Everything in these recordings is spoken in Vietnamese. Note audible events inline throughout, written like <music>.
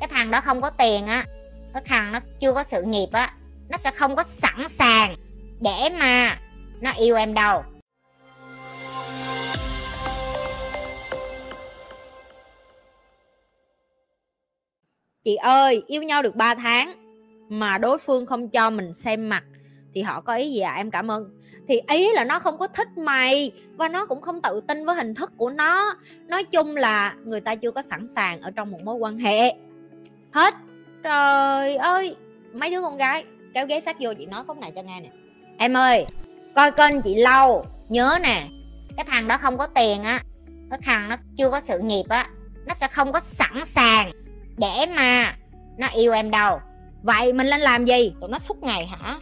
cái thằng đó không có tiền á. Cái thằng nó chưa có sự nghiệp á, nó sẽ không có sẵn sàng để mà nó yêu em đâu. Chị ơi, yêu nhau được 3 tháng mà đối phương không cho mình xem mặt thì họ có ý gì à? Em cảm ơn. Thì ý là nó không có thích mày và nó cũng không tự tin với hình thức của nó. Nói chung là người ta chưa có sẵn sàng ở trong một mối quan hệ hết. Trời ơi, mấy đứa con gái, kéo ghế sát vô, chị nói khúc này cho nghe nè. Em ơi, coi kênh chị lâu nhớ nè, cái thằng đó không có tiền á, cái thằng nó chưa có sự nghiệp á, nó sẽ không có sẵn sàng để mà nó yêu em đâu. Vậy mình lên làm gì? Tụi nó suốt ngày hả?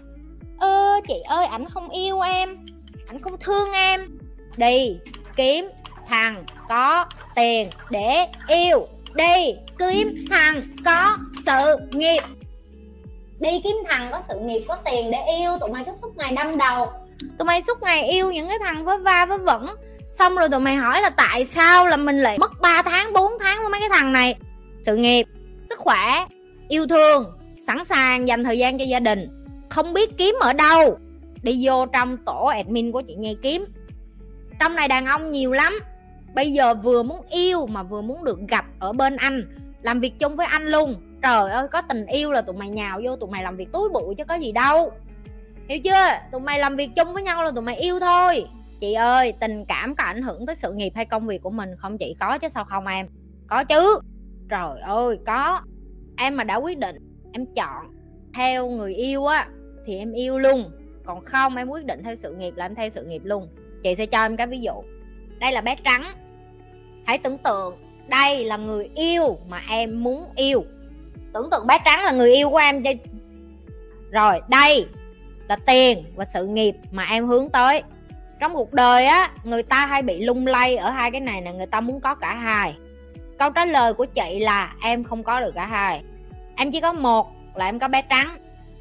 Ơ, chị ơi, ảnh không yêu em, ảnh không thương em. Đi, kiếm thằng có tiền để yêu đi, kiếm thằng có sự nghiệp. Đi kiếm thằng có sự nghiệp, có tiền để yêu. Tụi mày suốt suốt ngày đâm đầu. Tụi mày suốt ngày yêu những cái thằng với va với vẩn. Xong rồi tụi mày hỏi là tại sao là mình lại mất 3 tháng 4 tháng với mấy cái thằng này? Sự nghiệp, sức khỏe, yêu thương, sẵn sàng dành thời gian cho gia đình. Không biết kiếm ở đâu. Đi vô trong tổ admin của chị nghe kiếm. Trong này đàn ông nhiều lắm bây giờ vừa muốn yêu mà vừa muốn được gặp ở bên anh. Làm việc chung với anh luôn. Trời ơi, có tình yêu là tụi mày nhào vô tụi mày làm việc túi bụi chứ có gì đâu. Hiểu chưa? Tụi mày làm việc chung với nhau là tụi mày yêu thôi. Chị ơi, tình cảm có ảnh hưởng tới sự nghiệp hay công việc của mình không chị? Có chứ sao không em? Có chứ. Trời ơi, có. Em mà đã quyết định em chọn theo người yêu á, thì em yêu luôn. Còn không, em quyết định theo sự nghiệp là em theo sự nghiệp luôn. Chị sẽ cho em cái ví dụ. Đây là bé trắng hãy tưởng tượng, đây là người yêu mà em muốn yêu. Tưởng tượng bé trắng là người yêu của em rồi, đây là tiền và sự nghiệp mà em hướng tới. Trong cuộc đời á, người ta hay bị lung lay ở hai cái này nè, người ta muốn có cả hai. Câu trả lời của chị là em không có được cả hai. Em chỉ có một là em có bé trắng,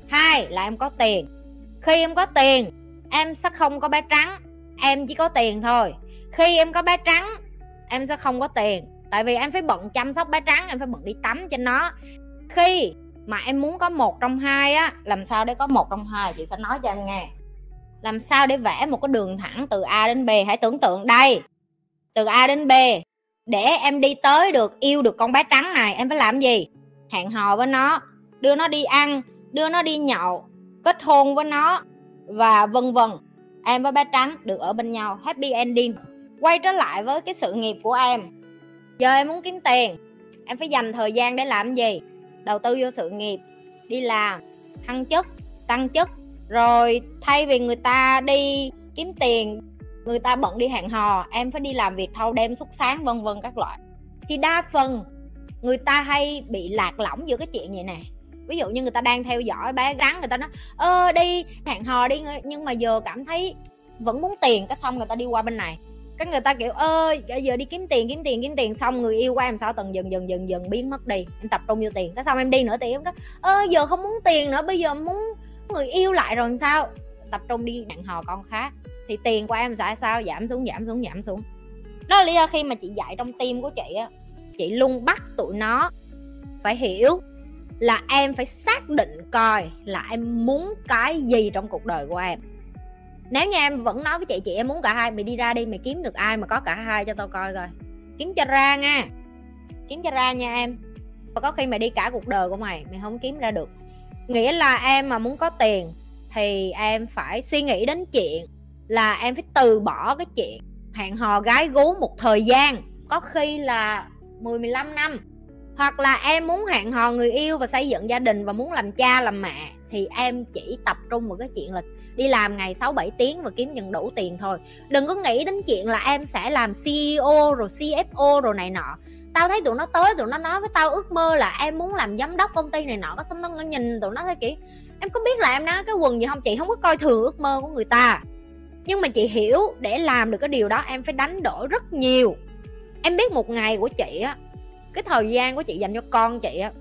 hai là em có tiền. Khi em có tiền, em sẽ không có bé trắng, em chỉ có tiền thôi. Khi em có bé trắng em sẽ không có tiền. Tại vì em phải bận chăm sóc bé trắng, em phải bận đi tắm cho nó. Khi mà em muốn có một trong hai á, làm sao để có một trong hai? Chị sẽ nói cho em nghe. Làm sao để vẽ một cái đường thẳng từ a đến b? Hãy tưởng tượng đây. Từ a đến b. Để em đi tới được, yêu được con bé trắng này, em phải làm gì? Hẹn hò với nó, đưa nó đi ăn, đưa nó đi nhậu, kết hôn với nó và vân vân. Em với bé trắng được ở bên nhau. Happy ending quay trở lại với cái sự nghiệp của em. Giờ em muốn kiếm tiền. Em phải dành thời gian để làm gì? Đầu tư vô sự nghiệp, đi làm, thăng chức, tăng chức, rồi thay vì người ta đi kiếm tiền, người ta bận đi hẹn hò, em phải đi làm việc thâu đêm, suốt sáng, vân vân các loại. Thì đa phần người ta hay bị lạc lõng giữa cái chuyện vậy nè. Ví dụ như người ta đang theo dõi bé rắn người ta nói, ơ, đi hẹn hò đi nhưng mà giờ cảm thấy vẫn muốn tiền, cái xong người ta đi qua bên này cái người ta kiểu, ơi giờ đi kiếm tiền kiếm tiền kiếm tiền, xong người yêu của em sao? Tần dần dần dần dần biến mất đi, em tập trung vô tiền. Cái xong em đi nữa thì em có, ơ, giờ không muốn tiền nữa, bây giờ muốn người yêu lại rồi sao? Tập trung đi, hẹn hò con khác. Thì tiền của em sẽ sao? Giảm xuống giảm xuống giảm xuống. Đó là lý do khi mà chị dạy trong tim của chị á. Chị luôn bắt tụi nó phải hiểu là em phải xác định coi là em muốn cái gì trong cuộc đời của em nếu như em vẫn nói với chị chị em muốn cả hai, mày đi ra đi, mày kiếm được ai mà có cả hai cho tao coi coi. Kiếm cho ra nha. Kiếm cho ra nha em. Và có khi mày đi cả cuộc đời của mày mày không kiếm ra được. Nghĩa là em mà muốn có tiền thì em phải suy nghĩ đến chuyện là em phải từ bỏ cái chuyện hẹn hò gái gú một thời gian. Có khi là 10 15 năm hoặc là em muốn hẹn hò người yêu và xây dựng gia đình và muốn làm cha làm mẹ thì em chỉ tập trung vào cái chuyện là đi làm ngày 6 7 tiếng và kiếm nhận đủ tiền thôi. Đừng có nghĩ đến chuyện là em sẽ làm CEO rồi CFO rồi này nọ. Tao thấy tụi nó tới tụi nó nói với tao ước mơ là em muốn làm giám đốc công ty này nọ, có xong nó nhìn tụi nó thấy kiểu em có biết là em nói cái quần gì không chị không có coi thường ước mơ của người ta nhưng mà chị hiểu để làm được cái điều đó em phải đánh đổi rất nhiều em biết một ngày của chị á cái thời gian của chị dành cho con chị á,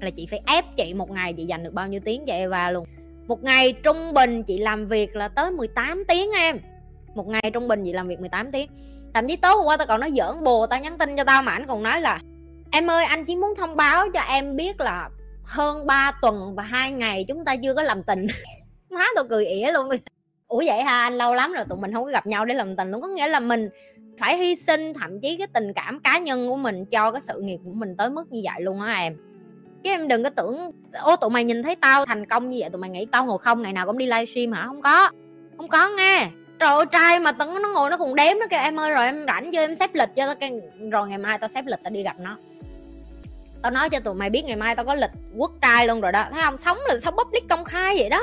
là chị phải ép chị một ngày chị dành được bao nhiêu tiếng cho Eva luôn. Một ngày trung bình chị làm việc là tới 18 tiếng em. Một ngày trung bình chị làm việc 18 tiếng. Thậm chí tối hôm qua tao còn nói giỡn bồ, tao nhắn tin cho tao mà anh còn nói là, em ơi, anh chỉ muốn thông báo cho em biết là hơn 3 tuần và hai ngày chúng ta chưa có làm tình. <laughs> Má tao cười ỉa luôn. Ủa vậy ha anh lâu lắm rồi tụi mình không có gặp nhau để làm tình luôn. Có nghĩa là mình phải hy sinh thậm chí cái tình cảm cá nhân của mình cho cái sự nghiệp của mình tới mức như vậy luôn á em. Chứ em đừng có tưởng ô tụi mày nhìn thấy tao thành công như vậy, tụi mày nghĩ tao ngồi không, ngày nào cũng đi livestream hả? Không có không có nghe. Trời ơi, trai mà tấn nó ngồi nó còn đếm nó kêu, em ơi, rồi em rảnh cho em xếp lịch cho tao kêu, rồi ngày mai tao xếp lịch tao đi gặp nó. Tao nói cho tụi mày biết ngày mai tao có lịch quốc trai luôn rồi đó. Thấy không? Sống là sống public công khai vậy đó.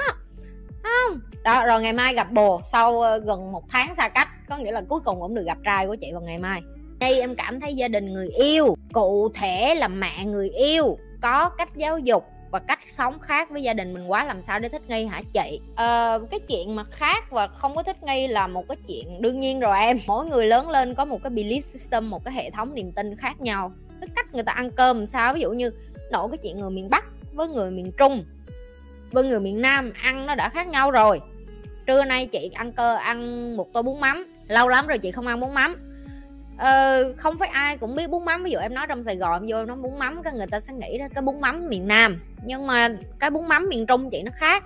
Không? Đó, rồi ngày mai gặp bồ sau ờ, gần một tháng xa cách có nghĩa là cuối cùng cũng được gặp trai của chị vào ngày mai. Đây em cảm thấy gia đình người yêu cụ thể là mẹ người yêu có cách giáo dục và cách sống khác với gia đình mình quá làm sao để thích nghi hả chị? Ờ, cái chuyện mà khác và không có thích nghi là một cái chuyện đương nhiên rồi em. Mỗi người lớn lên có một cái belief system một cái hệ thống niềm tin khác nhau. Cái cách người ta ăn cơm làm sao? Ví dụ như nổ cái chuyện người miền bắc với người miền trung với người miền nam ăn nó đã khác nhau rồi trưa nay chị ăn cơ ăn một tô bún mắm. Lâu lắm rồi chị không ăn bún mắm. Ờ, không phải ai cũng biết bún mắm. Ví dụ em nói trong sài gòn vô nó bún mắm các người ta sẽ nghĩ đó cái bún mắm miền nam. Nhưng mà cái bún mắm miền trung chị nó khác.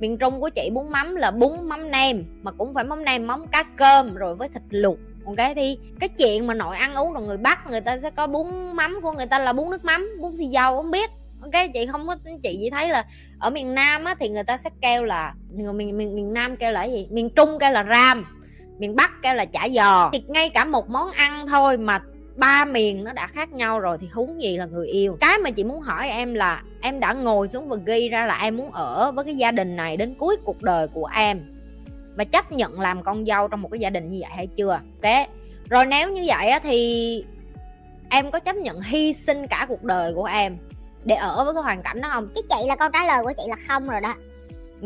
Miền trung của chị bún mắm là bún mắm nem mà cũng phải mắm nem mắm cá cơm rồi với thịt luộc. Còn cái thì cái chuyện mà nội ăn uống rồi người bắc người ta sẽ có bún mắm của người ta là bún nước mắm bún xì dầu không biết ok chị không có chị chỉ thấy là ở miền nam á, thì người ta sẽ kêu là người miền, miền miền nam kêu là gì? Miền trung kêu là ram miền bắc kêu là chả giò. Thì ngay cả một món ăn thôi mà ba miền nó đã khác nhau rồi thì huống gì là người yêu. Cái mà chị muốn hỏi em là em đã ngồi xuống và ghi ra là em muốn ở với cái gia đình này đến cuối cuộc đời của em và chấp nhận làm con dâu trong một cái gia đình như vậy hay chưa? Ok. Rồi nếu như vậy á thì em có chấp nhận hy sinh cả cuộc đời của em để ở với cái hoàn cảnh đó không? Cái chị là câu trả lời của chị là không rồi đó.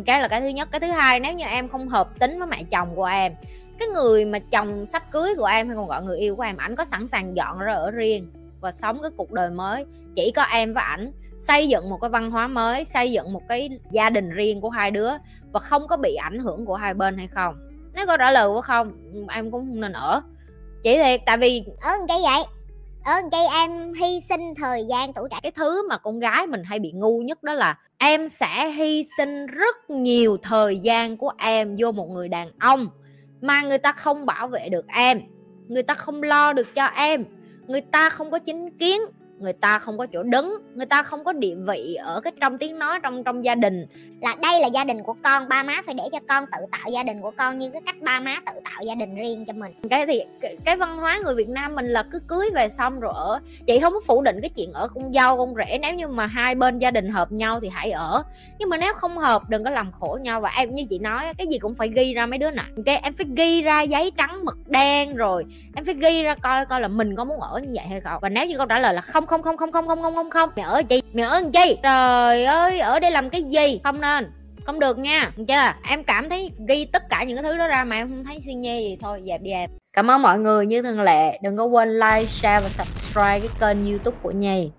Cái là cái thứ nhất. Cái thứ hai nếu như em không hợp tính với mẹ chồng của em cái người mà chồng sắp cưới của em hay còn gọi người yêu của em ảnh có sẵn sàng dọn ra ở riêng và sống cái cuộc đời mới. Chỉ có em và ảnh xây dựng một cái văn hóa mới xây dựng một cái gia đình riêng của hai đứa và không có bị ảnh hưởng của hai bên hay không. Nếu có trả lời của không em cũng không nên ở. Chỉ thiệt tại vì ờ, vậy vậy ở ờ, vậy em hy sinh thời gian tuổi trẻ cái thứ mà con gái mình hay bị ngu nhất đó là em sẽ hy sinh rất nhiều thời gian của em vô một người đàn ông mà người ta không bảo vệ được em người ta không lo được cho em người ta không có chính kiến người ta không có chỗ đứng người ta không có địa vị ở cái trong tiếng nói trong trong gia đình. Là đây là gia đình của con ba má phải để cho con tự tạo gia đình của con như cái cách ba má tự tạo gia đình riêng cho mình. Cái thì cái, cái văn hóa người Việt Nam mình là cứ cưới về xong rồi ở. Chị không có phủ định cái chuyện ở con dâu con rể. Nếu như mà hai bên gia đình hợp nhau thì hãy ở. Nhưng mà nếu không hợp đừng có làm khổ nhau. Và em như chị nói cái gì cũng phải ghi ra mấy đứa nè. Cái em phải ghi ra giấy trắng mực đen rồi. Em phải ghi ra coi coi là mình có muốn ở như vậy hay không. Và nếu như câu trả lời là không không không không không không không không không. Mày ở gì mày ở gì trời ơi, ở đây làm cái gì? Không nên, không được nha. Được chưa? Em cảm thấy ghi tất cả những cái thứ đó ra mà em không thấy xuyên nhê gì. Thôi, dẹp đi em. Cảm ơn mọi người. Như thường lệ, đừng có quên like, share và subscribe cái kênh youtube của nhì